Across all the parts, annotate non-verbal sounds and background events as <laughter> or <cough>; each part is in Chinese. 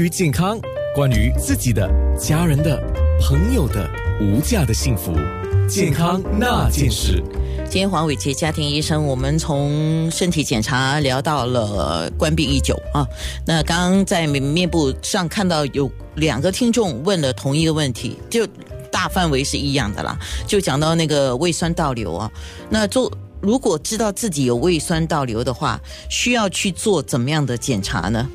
于健康，关于自己的、家人的、朋友的无价的幸福，健康那件事。今天黄伟杰家庭医生，我们从身体检查聊到了冠病已久啊。那刚刚在面部上看到有两个听众问了同一个问题，就大范围是一样的啦。就讲到那个胃酸倒流啊，那做如果知道自己有胃酸倒流的话，需要去做怎么样的检查呢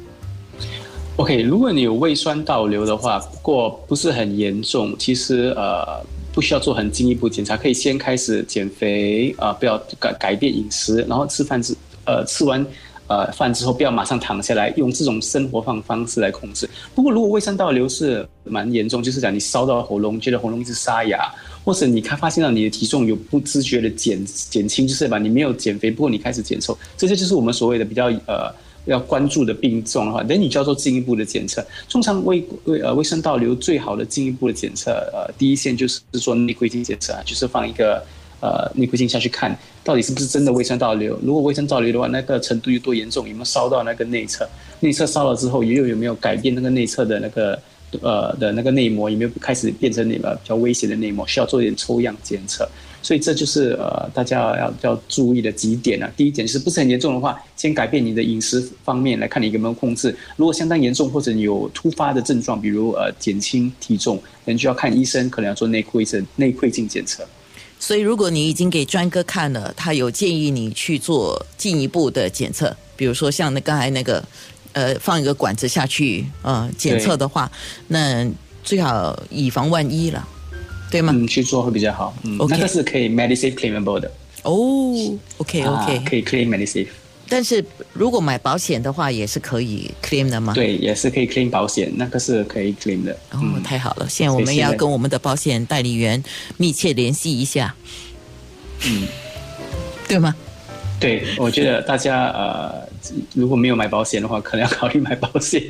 ？OK，如果你有胃酸倒流的话，不过不是很严重，其实呃。不需要做很进一步检查，可以先开始减肥啊，不要改改变饮食，然后吃饭之呃吃完呃饭之后不要马上躺下来，用这种生活方方式来控制。不过如果胃酸倒流是蛮严重，就是讲你烧到喉咙，觉得喉咙一直沙哑，或者你看发现到你的体重有不自觉的减减轻，就是吧，你没有减肥，不过你开始减瘦，这些就是我们所谓的比较呃。要关注的病重的话，等你叫做进一步的检测。通常胃胃呃胃酸倒流最好的进一步的检测，呃，第一线就是做内窥镜检测啊，就是放一个呃内窥镜下去看，到底是不是真的胃酸倒流。如果胃酸倒流的话，那个程度有多严重，有没有烧到那个内侧？内侧烧了之后，也有有没有改变那个内侧的那个呃的那个内膜，有没有开始变成那个比较危险的内膜？需要做一点抽样检测。所以这就是呃大家要要注意的几点啊。第一点是不是很严重的话，先改变你的饮食方面来看你有没有控制。如果相当严重或者你有突发的症状，比如呃减轻体重，可能就要看医生，可能要做内窥镜内窥镜检测。所以如果你已经给专哥看了，他有建议你去做进一步的检测，比如说像那刚才那个呃放一个管子下去呃检测的话，那最好以防万一了。对吗？嗯，去做会比较好。嗯，那个是可以 Medisave claimable 的。哦，OK OK，可以 claim Medisave。但是如果买保险的话，也是可以 claim 的吗？对，也是可以 claim 保险，那个是可以 claim 的。哦，太好了！现在我们要跟我们的保险代理员密切联系一下。嗯，对吗？对，我觉得大家呃。如果没有买保险的话，可能要考虑买保险。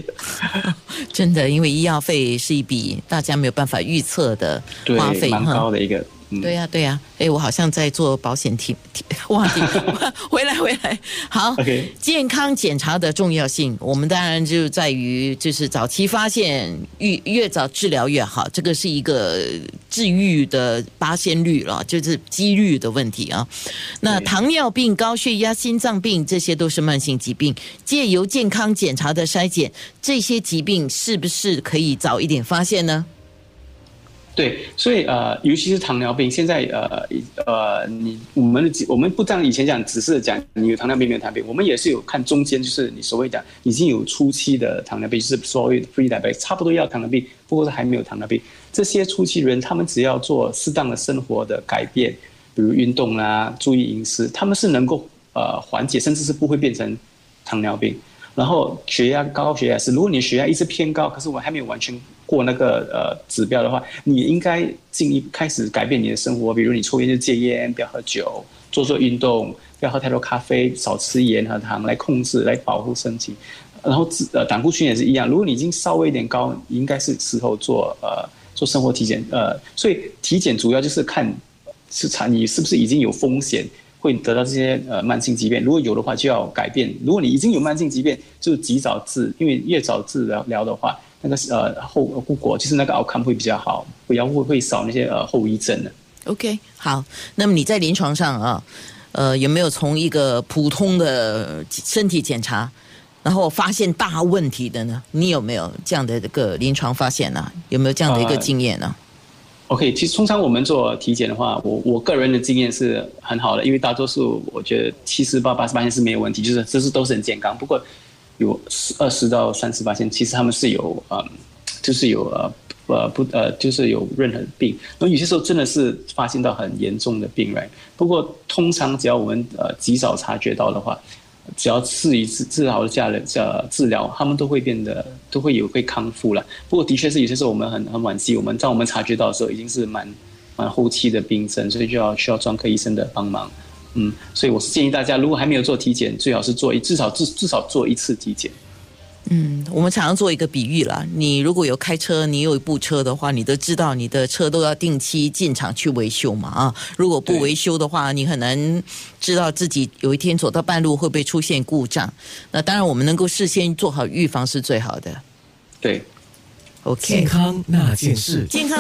<laughs> 真的，因为医药费是一笔大家没有办法预测的花费，蛮高的一个。对呀，对呀，哎，我好像在做保险题，<laughs> 忘记 <laughs> 回来，回来，好。健康检查的重要性，我们当然就在于就是早期发现，越越早治疗越好，这个是一个治愈的八仙率了，就是几率的问题啊。那糖尿病、高血压、心脏病，这些都是慢性疾病，借由健康检查的筛检，这些疾病是不是可以早一点发现呢？对，所以呃，尤其是糖尿病，现在呃呃，你我们的我们不像以前讲，只是讲你有糖尿病没有糖尿病，我们也是有看中间，就是你所谓讲已经有初期的糖尿病，就是所谓的 pre-diabetes，差不多要糖尿病，不过是还没有糖尿病。这些初期人，他们只要做适当的生活的改变，比如运动啦，注意饮食，他们是能够呃缓解，甚至是不会变成糖尿病。然后血压高，血压是，如果你血压一直偏高，可是我还没有完全过那个呃指标的话，你应该进一开始改变你的生活，比如你抽烟就戒烟，不要喝酒，做做运动，不要喝太多咖啡，少吃盐和糖来控制，来保护身体。然后呃胆固醇也是一样，如果你已经稍微一点高，应该是时候做呃做生活体检呃，所以体检主要就是看是查你是不是已经有风险。会得到这些呃慢性疾病，如果有的话就要改变。如果你已经有慢性疾病，就及早治，因为越早治疗疗的话，那个呃后后果就是那个 outcome 会比较好，不要会会少那些呃后遗症的。OK，好，那么你在临床上啊，呃有没有从一个普通的身体检查，然后发现大问题的呢？你有没有这样的一个临床发现呢？有没有这样的一个经验呢？OK，其实通常我们做体检的话，我我个人的经验是很好的，因为大多数我觉得七十八八十八年是没有问题，就是这是都是很健康。不过有二十到三十八线，其实他们是有呃，就是有呃呃不呃，就是有任何病。那有些时候真的是发现到很严重的病人。不过通常只要我们呃及早察觉到的话。只要治一治治好的家人呃治疗，他们都会变得都会有会康复了。不过的确是有些时候我们很很惋惜，我们在我们察觉到的时候已经是蛮蛮后期的病症，所以就要需要专科医生的帮忙。嗯，所以我是建议大家，如果还没有做体检，最好是做一至少至至少做一次体检。嗯，我们常常做一个比喻啦。你如果有开车，你有一部车的话，你都知道你的车都要定期进厂去维修嘛啊。如果不维修的话，你很难知道自己有一天走到半路会不会出现故障。那当然，我们能够事先做好预防是最好的。对，OK，健康那件事，健康。